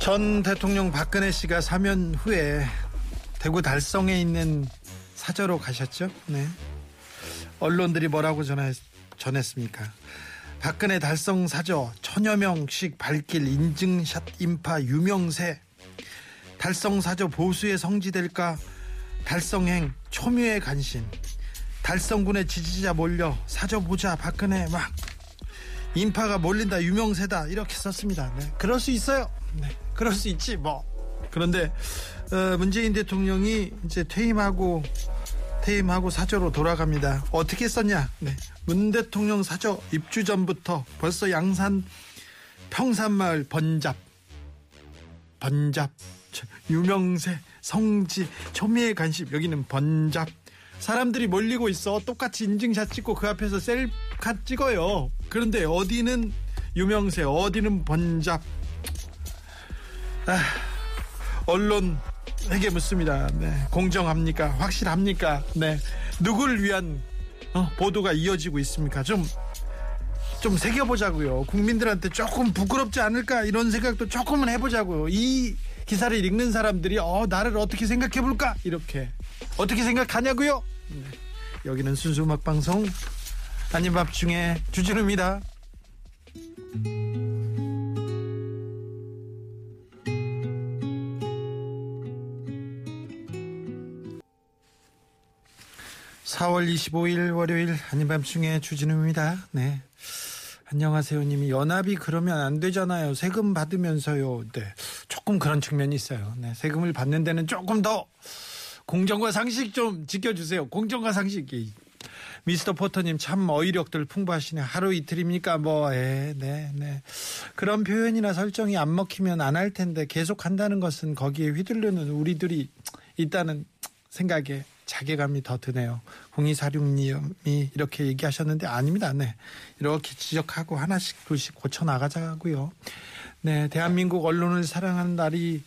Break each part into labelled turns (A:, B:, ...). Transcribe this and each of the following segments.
A: 전 대통령 박근혜 씨가 사면 후에 대구 달성에 있는 사저로 가셨죠? 네. 언론들이 뭐라고 전했, 전했습니까? 박근혜 달성 사저 천여 명씩 발길 인증샷 인파 유명세 달성 사저 보수의 성지 될까 달성행 초미의 간신 달성군의 지지자 몰려 사저 보자 박근혜 막 인파가 몰린다 유명세다 이렇게 썼습니다. 네. 그럴 수 있어요. 네. 그럴 수 있지 뭐. 그런데 어, 문재인 대통령이 이제 퇴임하고 퇴임하고 사저로 돌아갑니다. 어떻게 썼냐? 네. 문 대통령 사저 입주 전부터 벌써 양산 평산마을 번잡 번잡 유명세 성지 초미의 간식 여기는 번잡 사람들이 몰리고 있어 똑같이 인증샷 찍고 그 앞에서 셀카 찍어요 그런데 어디는 유명세 어디는 번잡 아, 언론에게 묻습니다 네, 공정합니까 확실합니까 네 누구를 위한 어, 보도가 이어지고 있습니까 좀 좀 새겨보자고요. 국민들한테 조금 부끄럽지 않을까 이런 생각도 조금은 해보자고요. 이 기사를 읽는 사람들이 어 나를 어떻게 생각해볼까 이렇게 어떻게 생각하냐고요. 네. 여기는 순수 음악 방송 아닌 밤중에 주진우입니다. 4월 25일 월요일 아닌 밤중에 주진우입니다. 네. 안녕하세요 님이 연합이 그러면 안 되잖아요. 세금 받으면서요. 네. 조금 그런 측면이 있어요. 네. 세금을 받는 데는 조금 더 공정과 상식 좀 지켜주세요. 공정과 상식이. 미스터 포터님 참 어휘력들 풍부하시네. 하루 이틀입니까? 뭐, 에, 네, 네. 그런 표현이나 설정이 안 먹히면 안 할 텐데 계속 한다는 것은 거기에 휘둘르는 우리들이 있다는 생각에 자괴감이 더 드네요. 0246님이 이렇게 얘기하셨는데 아닙니다. 네. 이렇게 지적하고 하나씩 둘씩 고쳐 나가자고요. 네. 대한민국 언론을 사랑하는 날이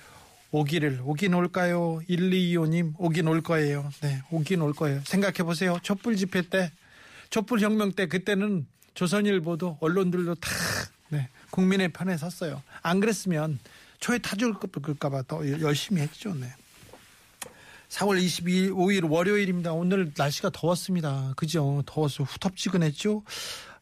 A: 오기를 오긴 올까요? 1225님 오긴 올 거예요. 네. 오긴 올 거예요. 생각해 보세요. 촛불 집회 때 촛불 혁명 때 그때는 조선일보도 언론들도 다 네. 국민의 편에 섰어요. 안 그랬으면 초에 타줄까봐 더 열심히 했죠. 네. 4월 22일 5일 월요일입니다. 오늘 날씨가 더웠습니다. 그죠? 더워서 후텁지근했죠?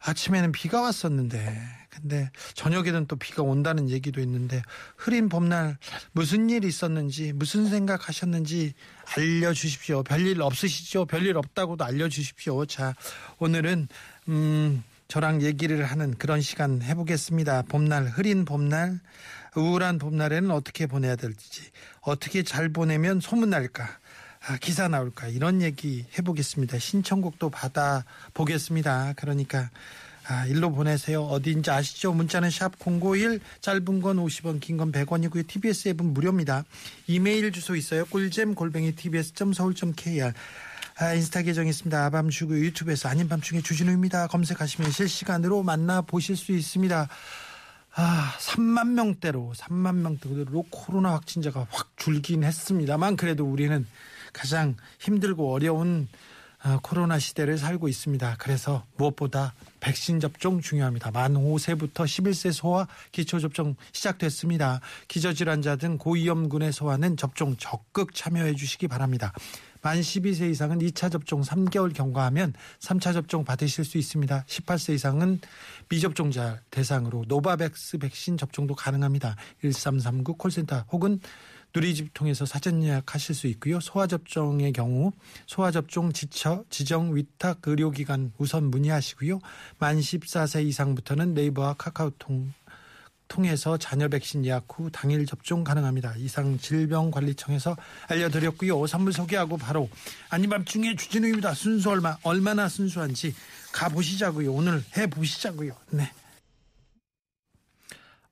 A: 아침에는 비가 왔었는데 근데 저녁에는 또 비가 온다는 얘기도 있는데 흐린 봄날 무슨 일 있었는지 무슨 생각 하셨는지 알려주십시오. 별일 없으시죠? 별일 없다고도 알려주십시오. 자 오늘은 음 저랑 얘기를 하는 그런 시간 해보겠습니다. 봄날 흐린 봄날 우울한 봄날에는 어떻게 보내야 될지 어떻게 잘 보내면 소문날까 아, 기사 나올까 이런 얘기 해보겠습니다. 신청곡도 받아 보겠습니다. 그러니까 아, 일로 보내세요. 어디인지 아시죠? 문자는 샵 051, 짧은 건 50원, 긴 건 100원이고요. TBS 앱은 무료입니다. 이메일 주소 있어요. 꿀잼 골뱅이 tbs.서울.kr 아, 인스타 계정 있습니다. 아밤주고 유튜브에서 아닌 밤중에 주진우입니다. 검색하시면 실시간으로 만나보실 수 있습니다. 아, 3만 명대로, 3만 명대로 코로나 확진자가 확 줄긴 했습니다만 그래도 우리는 가장 힘들고 어려운 어, 코로나 시대를 살고 있습니다. 그래서 무엇보다 백신 접종 중요합니다. 만 5세부터 11세 소아 기초 접종 시작됐습니다. 기저질환자 등 고위험군의 소아는 접종 적극 참여해 주시기 바랍니다. 만 12세 이상은 2차 접종 3개월 경과하면 3차 접종 받으실 수 있습니다. 18세 이상은 미접종자 대상으로 노바백스 백신 접종도 가능합니다. 1339 콜센터 혹은 누리집 통해서 사전 예약하실 수 있고요. 소아접종의 경우 소아접종 지처, 지정 위탁 의료기관 우선 문의하시고요. 만 14세 이상부터는 네이버와 카카오톡 통해서 자녀 백신 예약 후 당일 접종 가능합니다. 이상 질병관리청에서 알려드렸고요. 선물 소개하고 바로 아니 밤 중에 주진우입니다. 순수 얼마 얼마나 순수한지 가 보시자고요. 오늘 해 보시자고요. 네.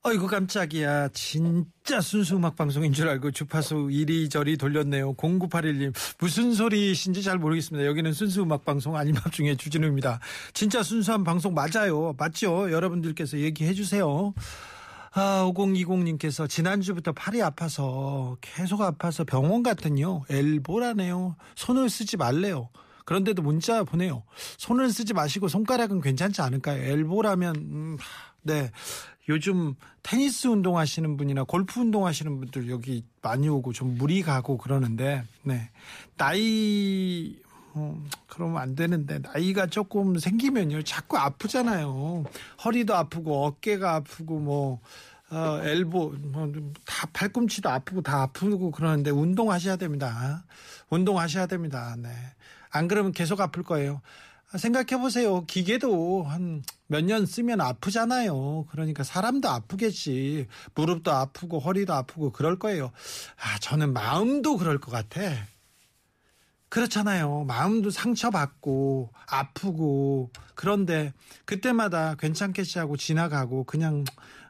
A: 어이구 깜짝이야. 진짜 순수 음악 방송인 줄 알고 주파수 이리저리 돌렸네요. 0981님 무슨 소리신지 잘 모르겠습니다. 여기는 순수 음악 방송 아닌 밤중에 주진우입니다. 진짜 순수한 방송 맞아요. 맞죠? 여러분들께서 얘기해 주세요. 아, 5020님께서 지난주부터 팔이 아파서 계속 아파서 병원 갔더니요. 엘보라네요. 손을 쓰지 말래요. 그런데도 문자 보내요. 손을 쓰지 마시고 손가락은 괜찮지 않을까요? 엘보라면 음, 네. 요즘 테니스 운동하시는 분이나 골프 운동하시는 분들 여기 많이 오고 좀 무리 가고 그러는데 네. 나이 어, 그러면 안 되는데 나이가 조금 생기면요. 자꾸 아프잖아요. 허리도 아프고 어깨가 아프고 뭐 어, 엘보 뭐 다 팔꿈치도 아프고 다 아프고 그러는데 운동하셔야 됩니다. 운동하셔야 됩니다. 네 안 그러면 계속 아플 거예요 생각해 보세요. 기계도 한 몇 년 쓰면 아프잖아요. 그러니까 사람도 아프겠지. 무릎도 아프고 허리도 아프고 그럴 거예요. 아, 저는 마음도 그럴 것 같아. 그렇잖아요. 마음도 상처받고 아프고 그런데 그때마다 괜찮겠지 하고 지나가고 그냥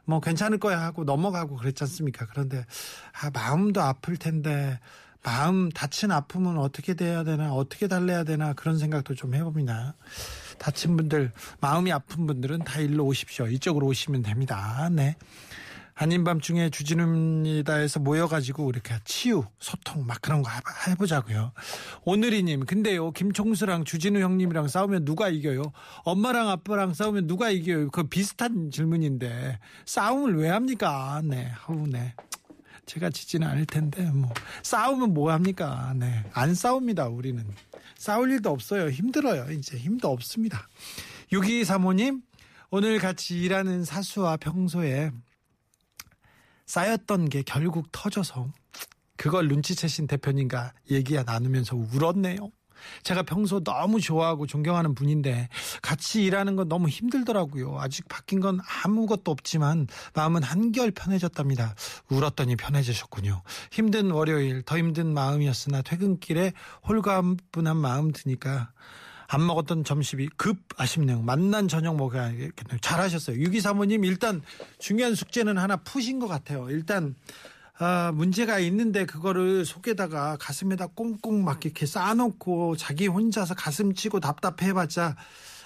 A: 뭐 괜찮을 거야 하고 넘어가고 그랬지 않습니까? 그런데 아, 마음도 아플 텐데 마음 다친 아픔은 어떻게 돼야 되나 어떻게 달래야 되나 그런 생각도 좀 해봅니다. 다친 분들 마음이 아픈 분들은 다 일로 오십시오. 이쪽으로 오시면 됩니다. 네. 아닌 밤중에 주진우입니다에서 모여가지고 이렇게 치유, 소통 막 그런 거 해보자고요. 오늘이님, 근데요 김총수랑 주진우 형님이랑 싸우면 누가 이겨요? 엄마랑 아빠랑 싸우면 누가 이겨요? 그 비슷한 질문인데 싸움을 왜 합니까? 네, 아우 네. 제가 지지는 않을 텐데 뭐 싸우면 뭐 합니까? 네. 안 싸웁니다. 우리는. 싸울 일도 없어요. 힘들어요. 이제 힘도 없습니다. 6235님 오늘 같이 일하는 사수와 평소에 쌓였던 게 결국 터져서 그걸 눈치채신 대표님과 얘기야 나누면서 울었네요. 제가 평소 너무 좋아하고 존경하는 분인데 같이 일하는 건 너무 힘들더라고요. 아직 바뀐 건 아무것도 없지만 마음은 한결 편해졌답니다. 울었더니 편해지셨군요. 힘든 월요일 더 힘든 마음이었으나 퇴근길에 홀가분한 마음 드니까 안 먹었던 점심이 급 아쉽네요. 만난 저녁 먹어야겠네요. 잘하셨어요. 6235님 일단 중요한 숙제는 하나 푸신 것 같아요. 일단 아, 문제가 있는데 그거를 속에다가 가슴에다 꽁꽁 막 이렇게 쌓아놓고 자기 혼자서 가슴 치고 답답해봤자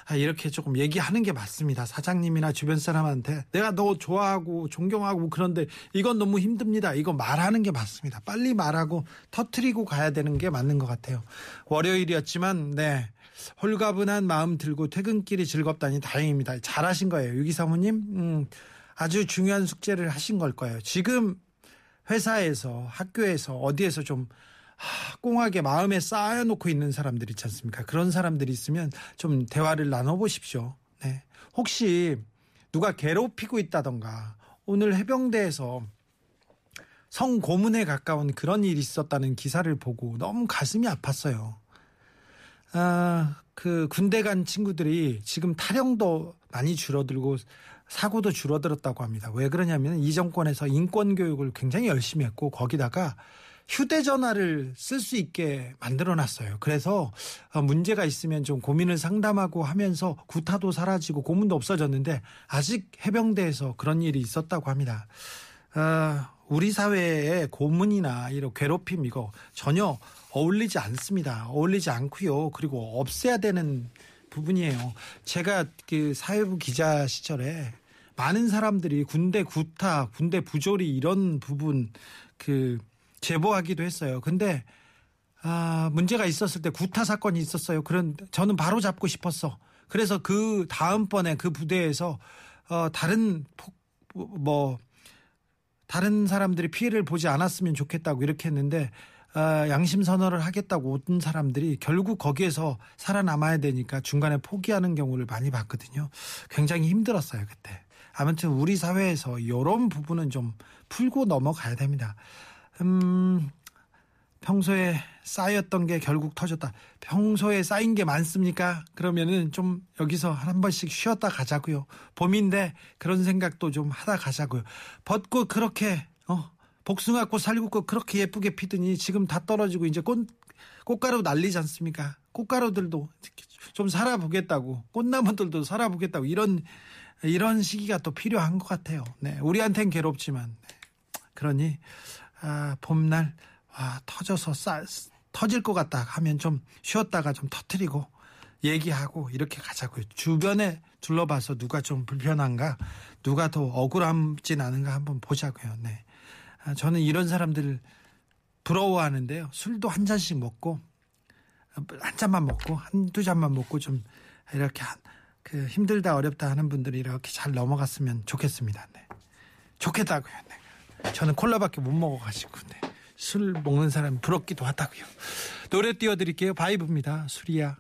A: 아, 이렇게 조금 얘기하는 게 맞습니다. 사장님이나 주변 사람한테 내가 너 좋아하고 존경하고 그런데 이건 너무 힘듭니다. 이거 말하는 게 맞습니다. 빨리 말하고 터트리고 가야 되는 게 맞는 것 같아요. 월요일이었지만 네 홀가분한 마음 들고 퇴근길이 즐겁다니 다행입니다. 잘하신 거예요. 유기사모님 음, 아주 중요한 숙제를 하신 걸 거예요. 지금 회사에서 학교에서 어디에서 좀 꽁하게 마음에 쌓아놓고 있는 사람들 있지 않습니까? 그런 사람들이 있으면 좀 대화를 나눠보십시오. 네. 혹시 누가 괴롭히고 있다던가 오늘 해병대에서 성고문에 가까운 그런 일이 있었다는 기사를 보고 너무 가슴이 아팠어요. 아, 그 군대 간 친구들이 지금 탈영도 많이 줄어들고 사고도 줄어들었다고 합니다. 왜 그러냐면 이 정권에서 인권 교육을 굉장히 열심히 했고 거기다가 휴대전화를 쓸 수 있게 만들어 놨어요. 그래서 어, 문제가 있으면 좀 고민을 상담하고 하면서 구타도 사라지고 고문도 없어졌는데 아직 해병대에서 그런 일이 있었다고 합니다. 어, 우리 사회에 고문이나 이런 괴롭힘 이거 전혀 어울리지 않습니다. 어울리지 않고요. 그리고 없애야 되는 부분이에요. 제가 그 사회부 기자 시절에 많은 사람들이 군대 구타, 군대 부조리 이런 부분 그 제보하기도 했어요. 근데 아, 문제가 있었을 때 구타 사건이 있었어요. 그런 저는 바로 잡고 싶었어. 그래서 그 다음번에 그 부대에서 어 다른 폭 뭐 다른 사람들이 피해를 보지 않았으면 좋겠다고 이렇게 했는데 어, 양심 선언을 하겠다고 온 사람들이 결국 거기에서 살아남아야 되니까 중간에 포기하는 경우를 많이 봤거든요. 굉장히 힘들었어요 그때. 아무튼 우리 사회에서 이런 부분은 좀 풀고 넘어가야 됩니다. 음, 평소에 쌓였던 게 결국 터졌다. 평소에 쌓인 게 많습니까? 그러면은 좀 여기서 한 번씩 쉬었다 가자고요. 봄인데 그런 생각도 좀 하다 가자고요. 벚꽃 그렇게 어 복숭아꽃 살구꽃 그렇게 예쁘게 피더니 지금 다 떨어지고 이제 꽃 꽃가루 날리지 않습니까? 꽃가루들도 좀 살아보겠다고 꽃나무들도 살아보겠다고 이런 이런 시기가 또 필요한 것 같아요. 네, 우리한텐 괴롭지만 네. 그러니 아, 봄날 아, 터져서 싸, 터질 것 같다 하면 좀 쉬었다가 좀 터트리고 얘기하고 이렇게 가자고요. 주변에 둘러봐서 누가 좀 불편한가, 누가 더 억울함진 않은가 한번 보자고요. 네. 아, 저는 이런 사람들 부러워하는데요. 술도 한 잔씩 먹고 한 잔만 먹고 한두 잔만 먹고 좀 이렇게 한, 그 힘들다 어렵다 하는 분들이 이렇게 잘 넘어갔으면 좋겠습니다. 네. 좋겠다고요. 네. 저는 콜라밖에 못 먹어가지고 네. 술 먹는 사람 부럽기도 하다고요. 노래 띄워드릴게요. 바이브입니다. 술이야.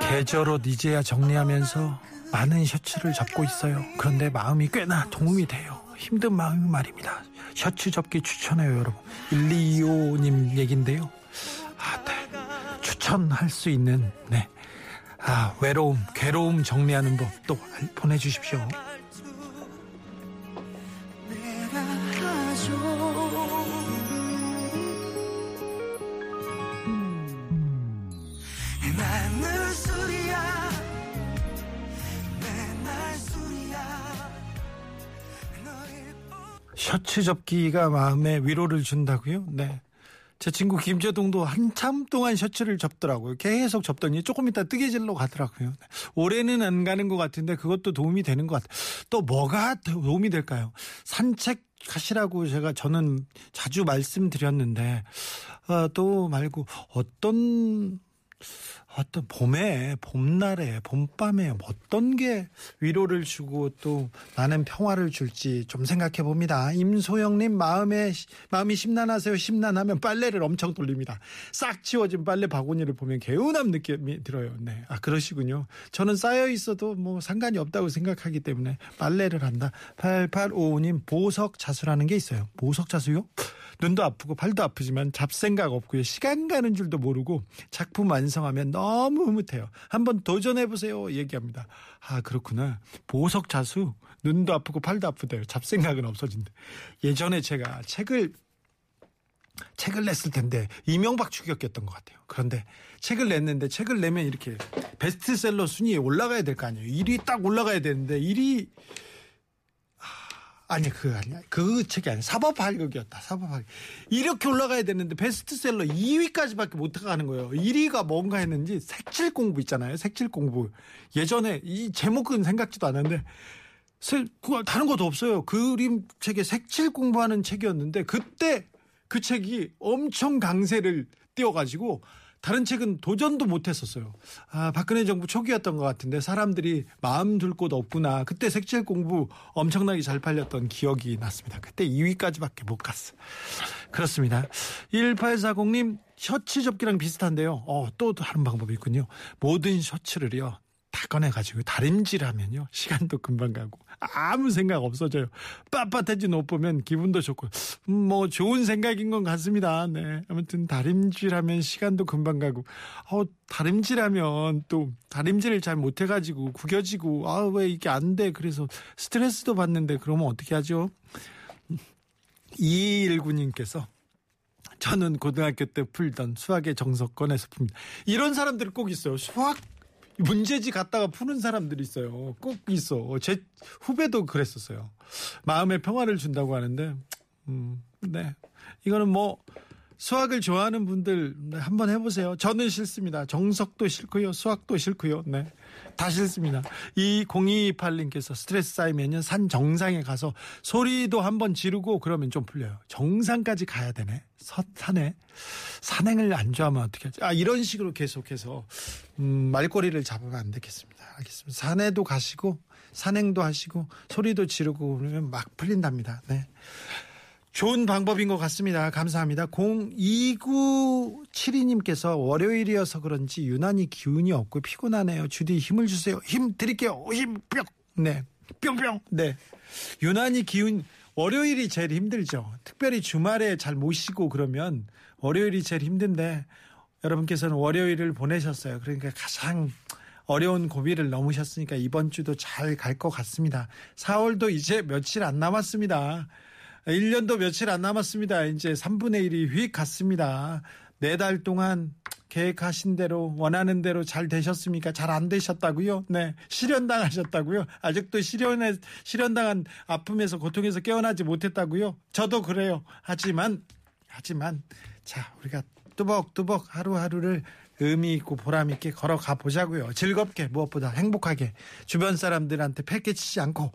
A: 계절옷 이제야 정리하면서 많은 셔츠를 접고 있어요. 그런데 마음이 꽤나 도움이 돼요. 힘든 마음이 말입니다. 셔츠 접기 추천해요, 여러분. 1225님 얘긴데요. 아, 네. 추천할 수 있는, 네. 아, 외로움, 괴로움 정리하는 법 또 보내 주십시오. 셔츠 접기가 마음에 위로를 준다고요? 네. 제 친구 김재동도 한참 동안 셔츠를 접더라고요. 계속 접더니 조금 이따 뜨개질로 가더라고요. 네. 올해는 안 가는 것 같은데 그것도 도움이 되는 것 같아요. 또 뭐가 도움이 될까요? 산책 하시라고 제가 저는 자주 말씀드렸는데 어, 또 말고 어떤 어떤 봄에 봄날에 봄밤에 어떤 게 위로를 주고 또 많은 평화를 줄지 좀 생각해 봅니다. 임소영님 마음에 마음이 심란하세요. 심란하면 빨래를 엄청 돌립니다. 싹 치워진 빨래 바구니를 보면 개운함 느낌이 들어요. 네, 아 그러시군요. 저는 쌓여 있어도 뭐 상관이 없다고 생각하기 때문에 빨래를 한다. 8855님 보석 자수라는 게 있어요. 보석 자수요? 눈도 아프고 팔도 아프지만 잡생각 없고요. 시간 가는 줄도 모르고 작품 완성하면 너무 흐뭇해요. 한번 도전해 보세요. 얘기합니다. 아 그렇구나. 보석 자수 눈도 아프고 팔도 아프대요. 잡생각은 없어진대. 예전에 제가 책을 책을 냈을 텐데 이명박 추격이었던 것 같아요. 그런데 책을 냈는데 책을 내면 이렇게 베스트셀러 순위에 올라가야 될 거 아니에요. 1위 딱 올라가야 되는데 1위 아니 그 아니야. 그 책이 아니야. 사법팔극이었다. 사법팔극 이렇게 올라가야 되는데 베스트셀러 2위까지밖에 못 가는 거예요. 1위가 뭔가 했는지 색칠 공부 있잖아요. 색칠 공부. 예전에 이 제목은 생각지도 않았는데 세- 그거 다른 것도 없어요. 그림 책에 색칠 공부하는 책이었는데 그때 그 책이 엄청 강세를 띄워가지고 다른 책은 도전도 못 했었어요. 아 박근혜 정부 초기였던 것 같은데 사람들이 마음 둘 곳 없구나. 그때 색칠 공부 엄청나게 잘 팔렸던 기억이 났습니다. 그때 2위까지밖에 못 갔어. 그렇습니다. 1840님 셔츠 접기랑 비슷한데요. 어, 또 다른 방법이 있군요. 모든 셔츠를요. 다 꺼내가지고 다림질하면요. 시간도 금방 가고 아무 생각 없어져요. 빳빳해진 옷 보면 기분도 좋고 음, 뭐 좋은 생각인 것 같습니다. 네. 아무튼 다림질하면 시간도 금방 가고 어 다림질하면 또 다림질을 잘 못해가지고 구겨지고 아 왜 이게 안 돼? 그래서 스트레스도 받는데 그러면 어떻게 하죠? 2219님께서 저는 고등학교 때 풀던 수학의 정석 꺼내서 풉니다. 이런 사람들 꼭 있어요. 수학 문제지 갖다가 푸는 사람들이 있어요. 꼭 있어. 제 후배도 그랬었어요. 마음의 평화를 준다고 하는데, 음, 네. 이거는 뭐, 수학을 좋아하는 분들 네, 한번 해보세요. 저는 싫습니다. 정석도 싫고요. 수학도 싫고요. 네. 다 싫습니다. 이 0228님께서 스트레스 쌓이면요. 산 정상에 가서 소리도 한번 지르고 그러면 좀 풀려요. 정상까지 가야 되네. 서, 산에. 산행을 안 좋아하면 어떻게 하지? 아, 이런 식으로 계속해서, 음, 말꼬리를 잡으면 안 되겠습니다. 알겠습니다. 산에도 가시고, 산행도 하시고, 소리도 지르고 그러면 막 풀린답니다. 네. 좋은 방법인 것 같습니다. 감사합니다. 0297님께서 월요일이어서 그런지 유난히 기운이 없고 피곤하네요. 주디 힘을 주세요. 힘 드릴게요. 힘 뿅. 네. 뿅뿅. 네. 유난히 기운 월요일이 제일 힘들죠. 특별히 주말에 잘못 쉬고 그러면 월요일이 제일 힘든데 여러분께서는 월요일을 보내셨어요. 그러니까 가장 어려운 고비를 넘으셨으니까 이번 주도 잘 갈 것 같습니다. 4월도 이제 며칠 안 남았습니다. 1년도 며칠 안 남았습니다. 이제 3분의 1이 휙 갔습니다. 네 달 동안 계획하신 대로 원하는 대로 잘 되셨습니까? 잘 안 되셨다고요? 네. 실현당하셨다고요? 아직도 실현에 실현당한 아픔에서 고통에서 깨어나지 못했다고요? 저도 그래요. 하지만 하지만 자, 우리가 뚜벅뚜벅 하루하루를 의미 있고 보람 있게 걸어가 보자고요. 즐겁게 무엇보다 행복하게 주변 사람들한테 패기치지 않고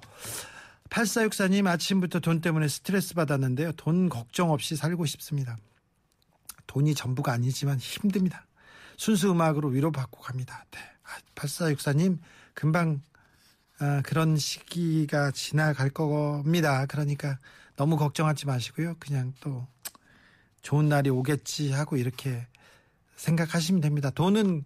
A: 8464님 아침부터 돈 때문에 스트레스 받았는데요. 돈 걱정 없이 살고 싶습니다. 돈이 전부가 아니지만 힘듭니다. 순수 음악으로 위로받고 갑니다. 네. 8464님 금방 아, 그런 시기가 지나갈 겁니다. 그러니까 너무 걱정하지 마시고요. 그냥 또 좋은 날이 오겠지 하고 이렇게 생각하시면 됩니다. 돈은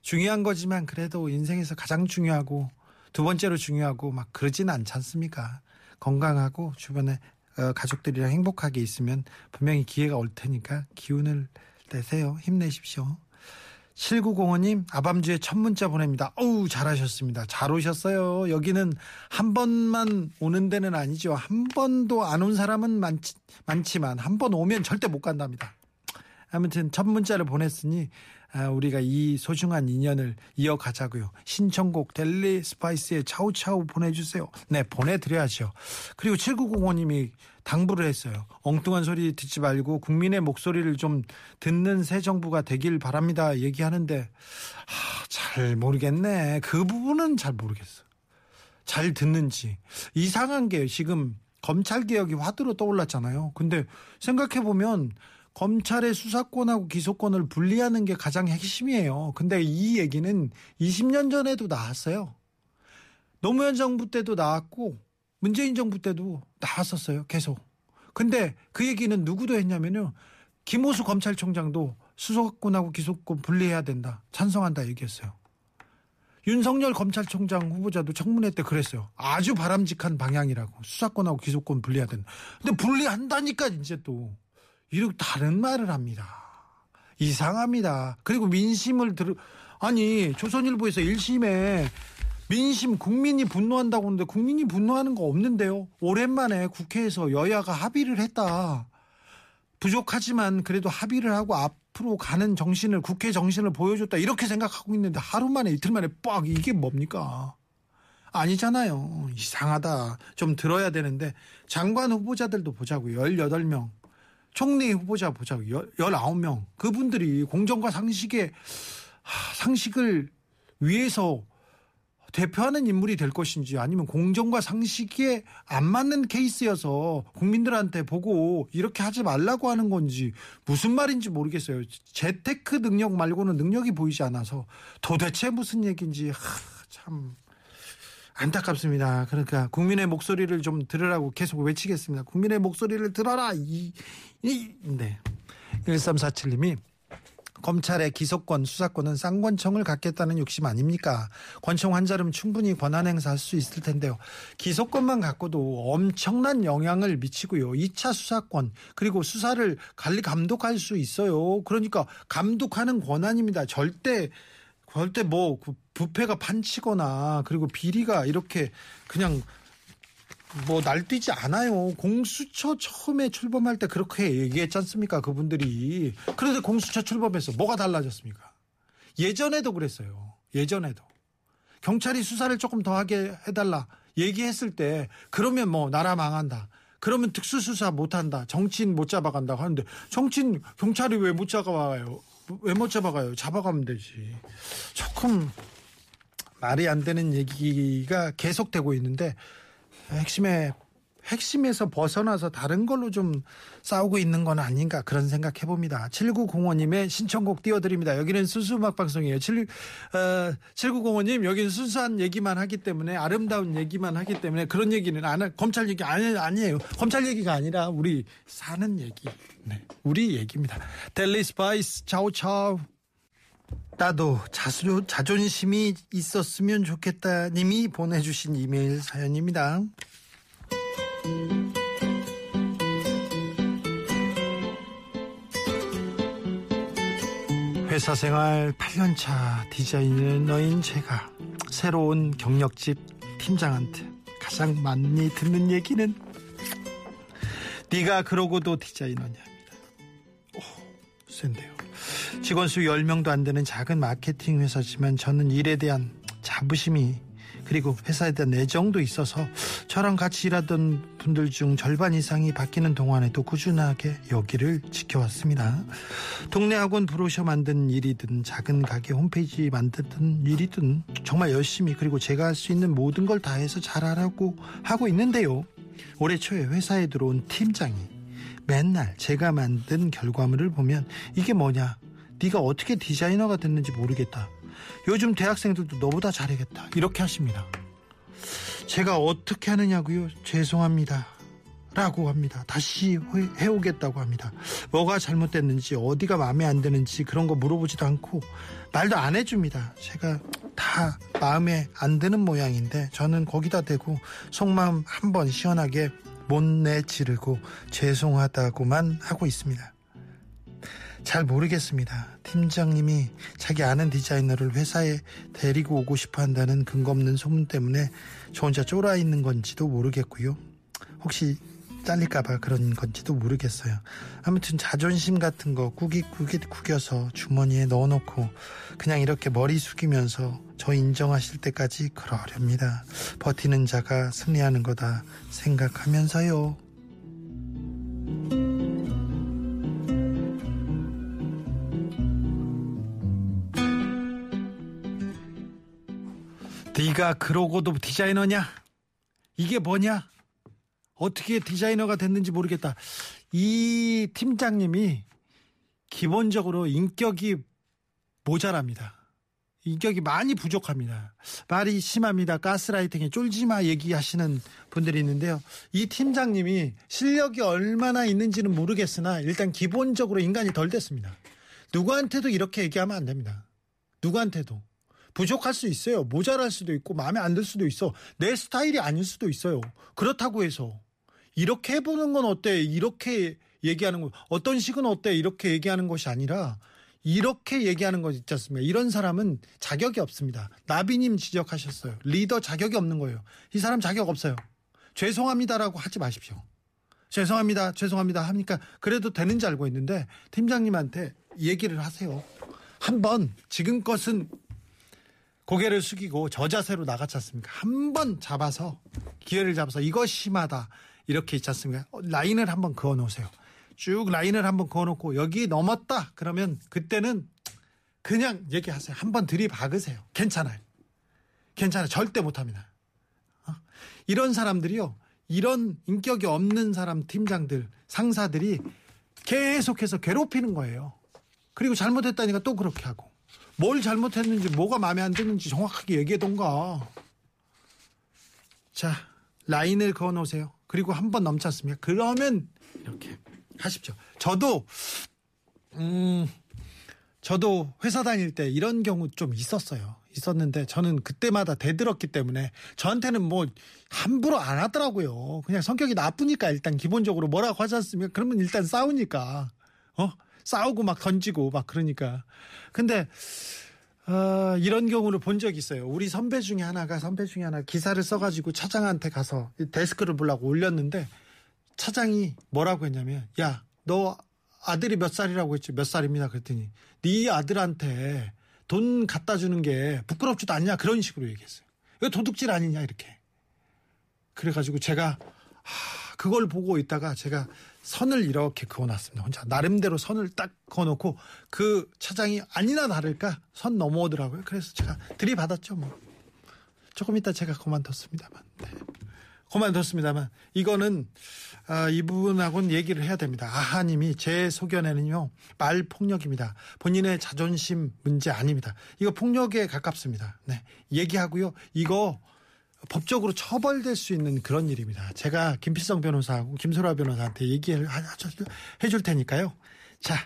A: 중요한 거지만 그래도 인생에서 가장 중요하고 두 번째로 중요하고 막 그러진 않지 않습니까? 건강하고 주변에 어, 가족들이랑 행복하게 있으면 분명히 기회가 올 테니까 기운을 내세요. 힘내십시오. 7905님, 아밤주에 첫 문자 보냅니다. 어우, 잘하셨습니다. 잘 오셨어요. 여기는 한 번만 오는 데는 아니죠. 한 번도 안 온 사람은 많지, 많지만 한 번 오면 절대 못 간답니다. 아무튼 첫 문자를 보냈으니 아, 우리가 이 소중한 인연을 이어가자고요. 신청곡 델리 스파이스의 차우차우 보내주세요. 네, 보내드려야죠. 그리고 7905님이 당부를 했어요. 엉뚱한 소리 듣지 말고 국민의 목소리를 좀 듣는 새 정부가 되길 바랍니다. 얘기하는데 아, 잘 모르겠네. 그 부분은 잘 모르겠어. 잘 듣는지 이상한 게 지금 검찰 개혁이 화두로 떠올랐잖아요. 근데 생각해 보면 검찰의 수사권하고 기소권을 분리하는 게 가장 핵심이에요. 근데 이 얘기는 20년 전에도 나왔어요. 노무현 정부 때도 나왔고 문재인 정부 때도 나왔었어요. 계속. 근데 그 얘기는 누구도 했냐면요. 김호수 검찰총장도 수사권하고 기소권 분리해야 된다. 찬성한다 얘기했어요. 윤석열 검찰총장 후보자도 청문회 때 그랬어요. 아주 바람직한 방향이라고. 수사권하고 기소권 분리해야 된다. 근데 분리한다니까 이제 또. 이렇게 다른 말을 합니다. 이상합니다. 그리고 민심을 들, 아니, 조선일보에서 1심에 민심 국민이 분노한다고 하는데 국민이 분노하는 거 없는데요. 오랜만에 국회에서 여야가 합의를 했다. 부족하지만 그래도 합의를 하고 앞으로 가는 정신을 국회 정신을 보여줬다 이렇게 생각하고 있는데 하루 만에 이틀 만에 빡 이게 뭡니까? 아니잖아요. 이상하다. 좀 들어야 되는데 장관 후보자들도 보자고요. 18명. 총리 후보자 보자고 19명. 그분들이 공정과 상식에 상식을 위해서 대표하는 인물이 될 것인지 아니면 공정과 상식에 안 맞는 케이스여서 국민들한테 보고 이렇게 하지 말라고 하는 건지 무슨 말인지 모르겠어요. 재테크 능력 말고는 능력이 보이지 않아서 도대체 무슨 얘기인지 하, 참 안타깝습니다. 그러니까 국민의 목소리를 좀 들으라고 계속 외치겠습니다. 국민의 목소리를 들어라. 이, 이, 네. 1347님이 검찰의 기소권, 수사권은 쌍권청을 갖겠다는 욕심 아닙니까? 권총 한 자름 충분히 권한 행사할 수 있을 텐데요. 기소권만 갖고도 엄청난 영향을 미치고요. 2차 수사권, 그리고 수사를 관리 감독할 수 있어요. 그러니까 감독하는 권한입니다. 절대 절대 뭐 부패가 판치거나 그리고 비리가 이렇게 그냥 뭐 날뛰지 않아요. 공수처 처음에 출범할 때 그렇게 얘기했지 않습니까? 그분들이. 그런데 공수처 출범해서 뭐가 달라졌습니까? 예전에도 그랬어요. 예전에도. 경찰이 수사를 조금 더 하게 해달라. 얘기했을 때 그러면 뭐 나라 망한다. 그러면 특수수사 못한다. 정치인 못 잡아간다고 하는데 정치인 경찰이 왜 못 잡아가요? 왜 못 잡아가요? 잡아가면 되지. 조금 말이 안 되는 얘기가 계속되고 있는데 핵심에 핵심에서 벗어나서 다른 걸로 좀 싸우고 있는 건 아닌가 그런 생각 해 봅니다. 7905님의 신청곡 띄워드립니다. 여기는 순수 음악 방송이에요. 7, 어, 7905님 여기는 순수한 얘기만 하기 때문에 아름다운 얘기만 하기 때문에 그런 얘기는 안 하, 검찰 얘기 아니, 아니에요. 검찰 얘기가 아니라 우리 사는 얘기. 네, 우리 얘기입니다. 델리 스파이스 차우차우 나도 자수, 자존심이 있었으면 좋겠다 님이 보내주신 이메일 사연입니다. 회사 생활 8년차 디자이너인 제가 새로운 경력직 팀장한테 가장 많이 듣는 얘기는 네가 그러고도 디자이너냐입니다. 오, 센데요. 직원 수 10명도 안 되는 작은 마케팅 회사지만 저는 일에 대한 자부심이 그리고 회사에 대한 애정도 있어서 저랑 같이 일하던 분들 중 절반 이상이 바뀌는 동안에도 꾸준하게 여기를 지켜왔습니다. 동네 학원 브로셔 만든 일이든 작은 가게 홈페이지 만드는 일이든 정말 열심히 그리고 제가 할 수 있는 모든 걸 다해서 잘하라고 하고 있는데요. 올해 초에 회사에 들어온 팀장이 맨날 제가 만든 결과물을 보면 이게 뭐냐 네가 어떻게 디자이너가 됐는지 모르겠다. 요즘 대학생들도 너보다 잘하겠다. 이렇게 하십니다. 제가 어떻게 하느냐고요? 죄송합니다. 라고 합니다. 다시 해- 해오겠다고 합니다. 뭐가 잘못됐는지 어디가 마음에 안 드는지 그런 거 물어보지도 않고 말도 안 해줍니다. 제가 다 마음에 안 드는 모양인데 저는 거기다 대고 속마음 한번 시원하게 못 내 지르고 죄송하다고만 하고 있습니다. 잘 모르겠습니다. 팀장님이 자기 아는 디자이너를 회사에 데리고 오고 싶어 한다는 근거 없는 소문 때문에 저 혼자 쫄아 있는 건지도 모르겠고요. 혹시 잘릴까봐 그런 건지도 모르겠어요. 아무튼 자존심 같은 거 구깃구깃 구겨서 주머니에 넣어놓고 그냥 이렇게 머리 숙이면서 저 인정하실 때까지 그러렵니다. 버티는 자가 승리하는 거다 생각하면서요. 네가 그러고도 디자이너냐? 이게 뭐냐? 어떻게 디자이너가 됐는지 모르겠다. 이 팀장님이 기본적으로 인격이 모자랍니다. 인격이 많이 부족합니다. 말이 심합니다. 가스라이팅에 쫄지마 얘기하시는 분들이 있는데요. 이 팀장님이 실력이 얼마나 있는지는 모르겠으나 일단 기본적으로 인간이 덜 됐습니다. 누구한테도 이렇게 얘기하면 안 됩니다. 누구한테도. 부족할 수 있어요. 모자랄 수도 있고 마음에 안 들 수도 있어. 내 스타일이 아닐 수도 있어요. 그렇다고 해서 이렇게 해보는 건 어때? 이렇게 얘기하는 거 어떤 식은 어때? 이렇게 얘기하는 것이 아니라 이렇게 얘기하는 것 있지 않습니까? 이런 사람은 자격이 없습니다. 나비님 지적하셨어요. 리더 자격이 없는 거예요. 이 사람 자격 없어요. 죄송합니다라고 하지 마십시오. 죄송합니다. 죄송합니다. 하니까 그래도 되는지 알고 있는데 팀장님한테 얘기를 하세요. 한번 지금 것은 고개를 숙이고 저 자세로 나갔지 않습니까? 한 번 잡아서 기회를 잡아서 이거 심하다 이렇게 있지 않습니까? 어, 라인을 한번 그어 놓으세요. 쭉 라인을 한번 그어 놓고 여기 넘었다 그러면 그때는 그냥 얘기하세요. 한번 들이박으세요. 괜찮아요. 괜찮아요. 절대 못합니다. 어? 이런 사람들이요. 이런 인격이 없는 사람 팀장들 상사들이 계속해서 괴롭히는 거예요. 그리고 잘못했다니까 또 그렇게 하고 뭘 잘못했는지 뭐가 마음에 안 드는지 정확하게 얘기해던가. 자 라인을 그어 놓으세요. 그리고 한번 않습니까? 그러면 이렇게 하십시오. 저도 음 저도 회사 다닐 때 이런 경우 좀 있었어요. 있었는데 저는 그때마다 대들었기 때문에 저한테는 뭐 함부로 안 하더라고요. 그냥 성격이 나쁘니까 일단 기본적으로 뭐라고 하지 않습니까? 그러면 일단 싸우니까 어 싸우고 막 던지고 막 그러니까. 근데 어, 이런 경우를 본 적이 있어요. 우리 선배 중에 하나가 선배 중에 하나 기사를 써가지고 차장한테 가서 이 데스크를 보려고 올렸는데 차장이 뭐라고 했냐면 야 너 아들이 몇 살이라고 했지 몇 살입니다 그랬더니 네 아들한테 돈 갖다 주는 게 부끄럽지도 않냐 그런 식으로 얘기했어요. 이거 도둑질 아니냐 이렇게. 그래가지고 제가 하, 그걸 보고 있다가 제가 선을 이렇게 그어놨습니다. 혼자 나름대로 선을 딱 그어놓고 그 차장이 아니나 다를까 선 넘어오더라고요. 그래서 제가 들이받았죠 뭐. 조금 이따 제가 그만뒀습니다만. 네. 그만뒀습니다만 이거는 아, 이 부분하고는 얘기를 해야 됩니다. 아하님이 제 소견에는요 말 폭력입니다. 본인의 자존심 문제 아닙니다. 이거 폭력에 가깝습니다. 네 얘기하고요 이거 법적으로 처벌될 수 있는 그런 일입니다. 제가 김필성 변호사하고 김소라 변호사한테 얘기를 해줄 테니까요. 자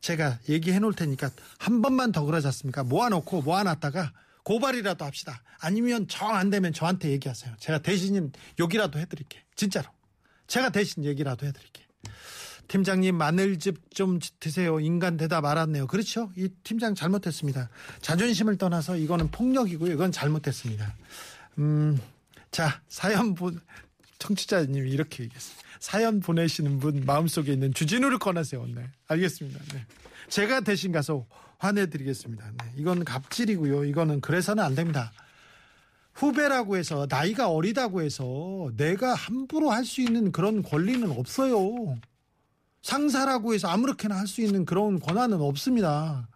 A: 제가 얘기해 놓을 테니까 한 번만 더 그러지 않습니까? 모아놓고 모아놨다가 고발이라도 합시다. 아니면 정 안 되면 저한테 얘기하세요. 제가 대신 욕이라도 해드릴게. 진짜로. 제가 대신 얘기라도 해드릴게. 팀장님 마늘즙 좀 드세요. 인간 대답 알았네요. 그렇죠? 이 팀장 잘못했습니다. 자존심을 떠나서 이거는 폭력이고요. 이건 잘못했습니다. 음, 자 사연 보 청취자님이 이렇게 얘기했어요. 사연 보내시는 분 마음속에 있는 주진우를 꺼내세요. 네, 알겠습니다. 네. 제가 대신 가서 화내드리겠습니다. 네, 이건 갑질이고요. 이거는 그래서는 안 됩니다. 후배라고 해서 나이가 어리다고 해서 내가 함부로 할 수 있는 그런 권리는 없어요. 상사라고 해서 아무렇게나 할 수 있는 그런 권한은 없습니다.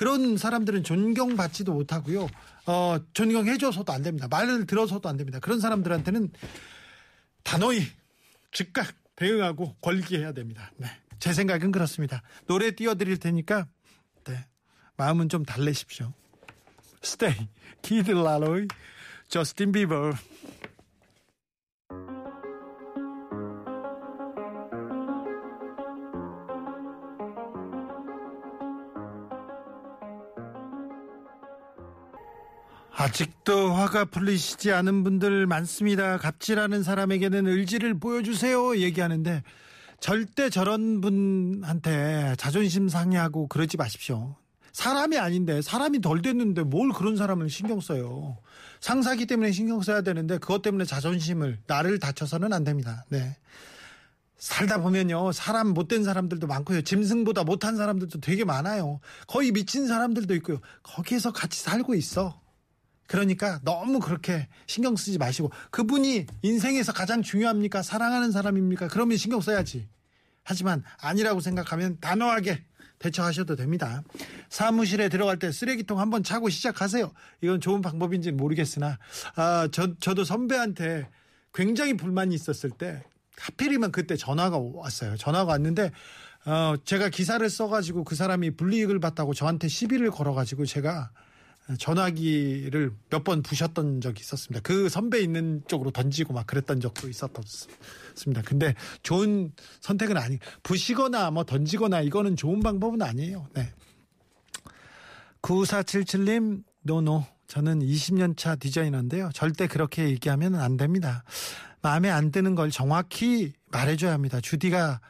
A: 그런 사람들은 존경받지도 못하고요. 어, 존경해줘서도 안 됩니다. 말을 들어서도 안 됩니다. 그런 사람들한테는 단호히 즉각 대응하고 궐기해야 됩니다. 네. 제 생각은 그렇습니다. 노래 띄워드릴 테니까 네. 마음은 좀 달래십시오. Stay, 키드 라로이, 저스틴 비버. 아직도 화가 풀리시지 않은 분들 많습니다. 갑질하는 사람에게는 의지를 보여주세요. 얘기하는데 절대 저런 분한테 자존심 상해하고 그러지 마십시오. 사람이 아닌데 사람이 덜 됐는데 뭘 그런 사람을 신경 써요. 상사기 때문에 신경 써야 되는데 그것 때문에 자존심을 나를 다쳐서는 안 됩니다. 네. 살다 보면요 사람 못된 사람들도 많고요 짐승보다 못한 사람들도 되게 많아요 거의 미친 사람들도 있고요 거기에서 같이 살고 있어 그러니까 너무 그렇게 신경 쓰지 마시고 그분이 인생에서 가장 중요합니까? 사랑하는 사람입니까? 그러면 신경 써야지. 하지만 아니라고 생각하면 단호하게 대처하셔도 됩니다. 사무실에 들어갈 때 쓰레기통 한번 차고 시작하세요. 이건 좋은 방법인지는 모르겠으나 아, 저 저도 선배한테 굉장히 불만이 있었을 때 하필이면 그때 전화가 왔어요. 전화가 왔는데 어, 제가 기사를 써가지고 그 사람이 불이익을 봤다고 저한테 시비를 걸어가지고 제가 전화기를 몇 번 부셨던 적이 있었습니다. 그 선배 있는 쪽으로 던지고 막 그랬던 적도 있었습니다. 근데 좋은 선택은 아니, 부시거나 뭐 던지거나 이거는 좋은 방법은 아니에요. 네. 9477님, 노노. 저는 20년 차 디자이너인데요. 절대 그렇게 얘기하면 안 됩니다. 마음에 안 드는 걸 정확히 말해줘야 합니다. 주디가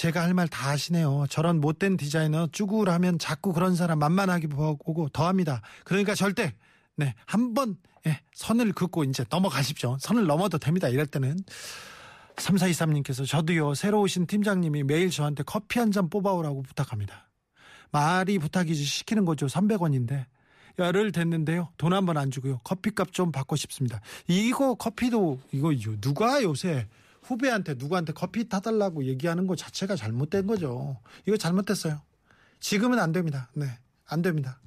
A: 제가 할 말 다 하시네요. 저런 못된 디자이너 쭈구하면 자꾸 그런 사람 만만하게 보고 더합니다. 그러니까 절대 네 한번 예, 선을 긋고 이제 넘어가십시오. 선을 넘어도 됩니다. 이럴 때는 3423님께서 저도요 새로 오신 팀장님이 매일 저한테 커피 한 잔 뽑아오라고 부탁합니다. 말이 부탁이지 시키는 거죠. 300원인데 열흘 됐는데요. 돈 한 번 안 주고요. 커피값 좀 받고 싶습니다. 이거 커피도 이거 누가 요새 후배한테 누구한테 커피 타달라고 얘기하는 것 자체가 잘못된 거죠. 이거 잘못됐어요. 지금은 안 됩니다. 네. 안 됩니다.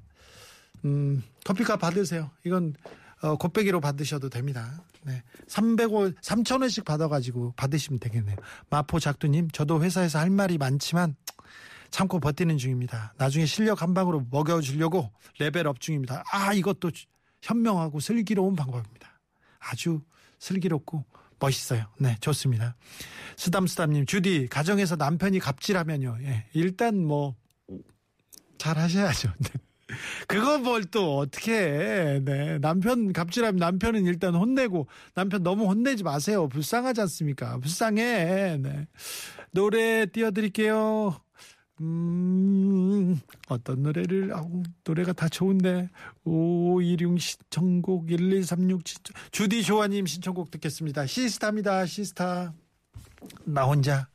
A: 음, 커피값 받으세요. 이건 어, 곱빼기로 받으셔도 됩니다. 네. 300원, 3,000원씩 받아가지고 받으시면 되겠네요. 마포 작두님, 저도 회사에서 할 말이 많지만 참고 버티는 중입니다. 나중에 실력 한 방으로 먹여주려고 레벨업 중입니다. 아, 이것도 현명하고 슬기로운 방법입니다. 아주 슬기롭고 멋있어요. 네, 좋습니다. 수담수담님, 주디, 가정에서 남편이 갑질하면요. 예, 일단 뭐, 잘 하셔야죠. 네. 그거 뭘 또 어떻게 해. 네. 남편 갑질하면 남편은 일단 혼내고 남편 너무 혼내지 마세요. 불쌍하지 않습니까? 불쌍해. 네. 노래 띄워드릴게요. 음, 어떤 노래를, 아우, 노래가 다 좋은데. 516 신청곡 1136 신청, 주디 조아님 신청곡 듣겠습니다. 시스타입니다, 시스타. 나 혼자.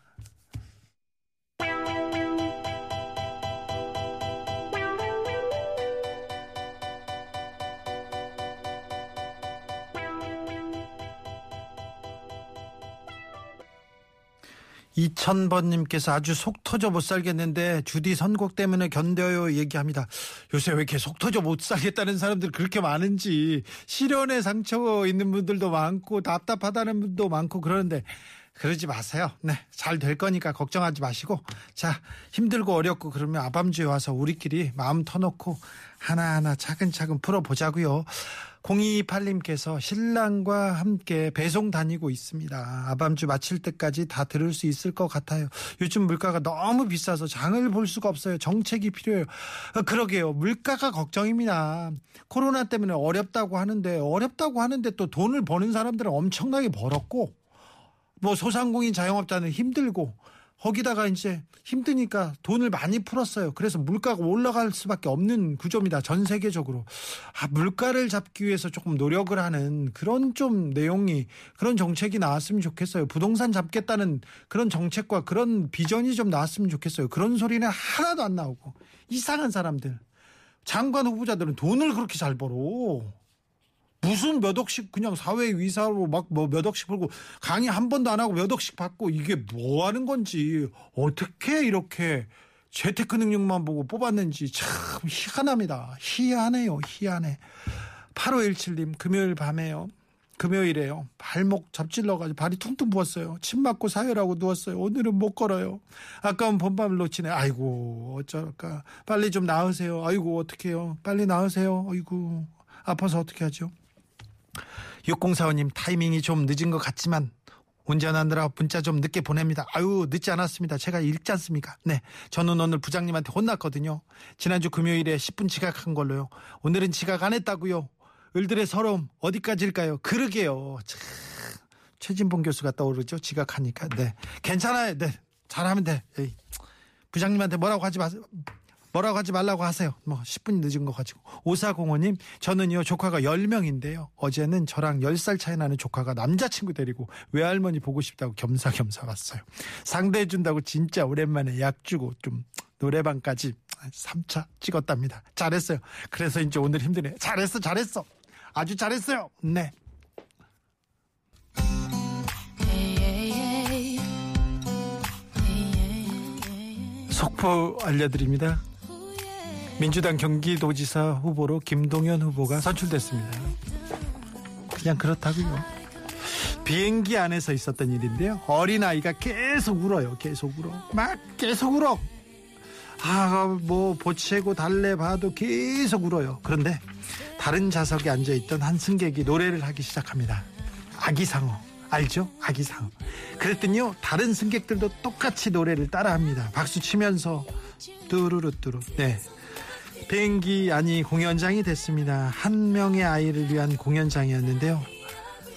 A: 이천번님께서 아주 속 터져 못 살겠는데 주디 선곡 때문에 견뎌요 얘기합니다. 요새 왜 이렇게 속 터져 못 살겠다는 사람들 그렇게 많은지 시련에 상처 있는 분들도 많고 답답하다는 분도 많고 그러는데 그러지 마세요. 네, 잘 될 거니까 걱정하지 마시고 자 힘들고 어렵고 그러면 아밤주에 와서 우리끼리 마음 터놓고 하나하나 차근차근 풀어보자고요. 0228님께서 신랑과 함께 배송 다니고 있습니다. 아밤주 마칠 때까지 다 들을 수 있을 것 같아요. 요즘 물가가 너무 비싸서 장을 볼 수가 없어요. 정책이 필요해요. 어, 그러게요. 물가가 걱정입니다. 코로나 때문에 어렵다고 하는데 어렵다고 하는데 또 돈을 버는 사람들은 엄청나게 벌었고 뭐 소상공인 자영업자는 힘들고 거기다가 이제 힘드니까 돈을 많이 풀었어요. 그래서 물가가 올라갈 수밖에 없는 구조입니다. 전 세계적으로. 아, 물가를 잡기 위해서 조금 노력을 하는 그런 좀 내용이 그런 정책이 나왔으면 좋겠어요. 부동산 잡겠다는 그런 정책과 그런 비전이 좀 나왔으면 좋겠어요. 그런 소리는 하나도 안 나오고 이상한 사람들. 장관 후보자들은 돈을 그렇게 잘 벌어. 무슨 몇 억씩 그냥 사회 위사로 막 뭐 몇 억씩 벌고 강의 한 번도 안 하고 몇 억씩 받고 이게 뭐 하는 건지 어떻게 이렇게 재테크 능력만 보고 뽑았는지 참 희한합니다. 희한해요. 희한해. 8517님 금요일 밤에요. 금요일에요. 발목 접질러가지고 발이 퉁퉁 부었어요. 침 맞고 사혈하고 누웠어요. 오늘은 못 걸어요. 아까운 본밤을 놓치네. 아이고 어쩔까. 빨리 좀 나으세요. 아이고 어떡해요. 빨리 나으세요. 아이고 아파서 어떻게 하죠? 6045님 타이밍이 좀 늦은 것 같지만 운전하느라 문자 좀 늦게 보냅니다. 아유 늦지 않았습니다. 제가 읽지 않습니까? 네, 저는 오늘 부장님한테 혼났거든요. 지난주 금요일에 10분 지각한 걸로요. 오늘은 지각 안 했다고요. 을들의 서러움 어디까지일까요? 그러게요. 참, 최진봉 교수가 떠오르죠. 지각하니까. 네, 괜찮아요. 네, 잘하면 돼. 에이, 부장님한테 뭐라고 하지 마세요. 뭐라고 하지 말라고 하세요. 뭐 10분 늦은 거 가지고. 오사공원님 저는요 조카가 10명인데요. 어제는 저랑 10살 차이 나는 조카가 남자친구 데리고 외할머니 보고 싶다고 겸사겸사 왔어요. 상대해준다고 진짜 오랜만에 약 주고 좀 노래방까지 3차 찍었답니다. 잘했어요. 그래서 이제 오늘 힘드네. 잘했어 잘했어. 아주 잘했어요. 네. 속보 알려드립니다. 민주당 경기도지사 후보로 김동연 후보가 선출됐습니다. 그냥 그렇다고요. 비행기 안에서 있었던 일인데요. 어린아이가 계속 울어요. 계속 울어. 막 계속 울어. 아, 뭐, 보채고 달래 봐도 계속 울어요. 그런데 다른 좌석에 앉아있던 한 승객이 노래를 하기 시작합니다. 아기상어. 알죠? 아기상어. 그랬더니요, 다른 승객들도 똑같이 노래를 따라 합니다. 박수 치면서, 뚜루루뚜루. 네. 비행기 아니 공연장이 됐습니다. 한 명의 아이를 위한 공연장이었는데요.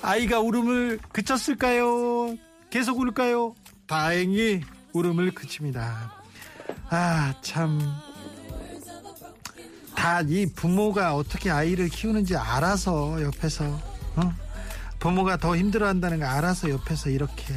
A: 아이가 울음을 그쳤을까요? 계속 울까요? 다행히 울음을 그칩니다. 아, 참. 다 이 부모가 어떻게 아이를 키우는지 알아서 옆에서, 어? 부모가 더 힘들어 한다는 거 알아서 옆에서 이렇게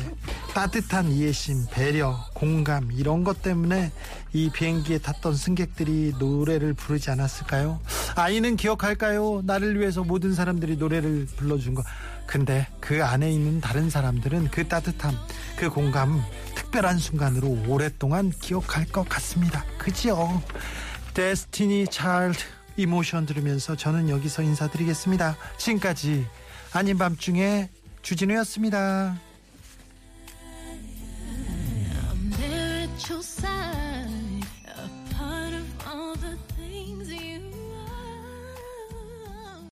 A: 따뜻한 이해심, 배려, 공감 이런 것 때문에 이 비행기에 탔던 승객들이 노래를 부르지 않았을까요? 아이는 기억할까요? 나를 위해서 모든 사람들이 노래를 불러준 거. 근데 그 안에 있는 다른 사람들은 그 따뜻함, 그 공감, 특별한 순간으로 오랫동안 기억할 것 같습니다. 그지요? 데스티니 차일드 이모션 들으면서 저는 여기서 인사드리겠습니다. 지금까지 아닌 밤중에 주진우였습니다.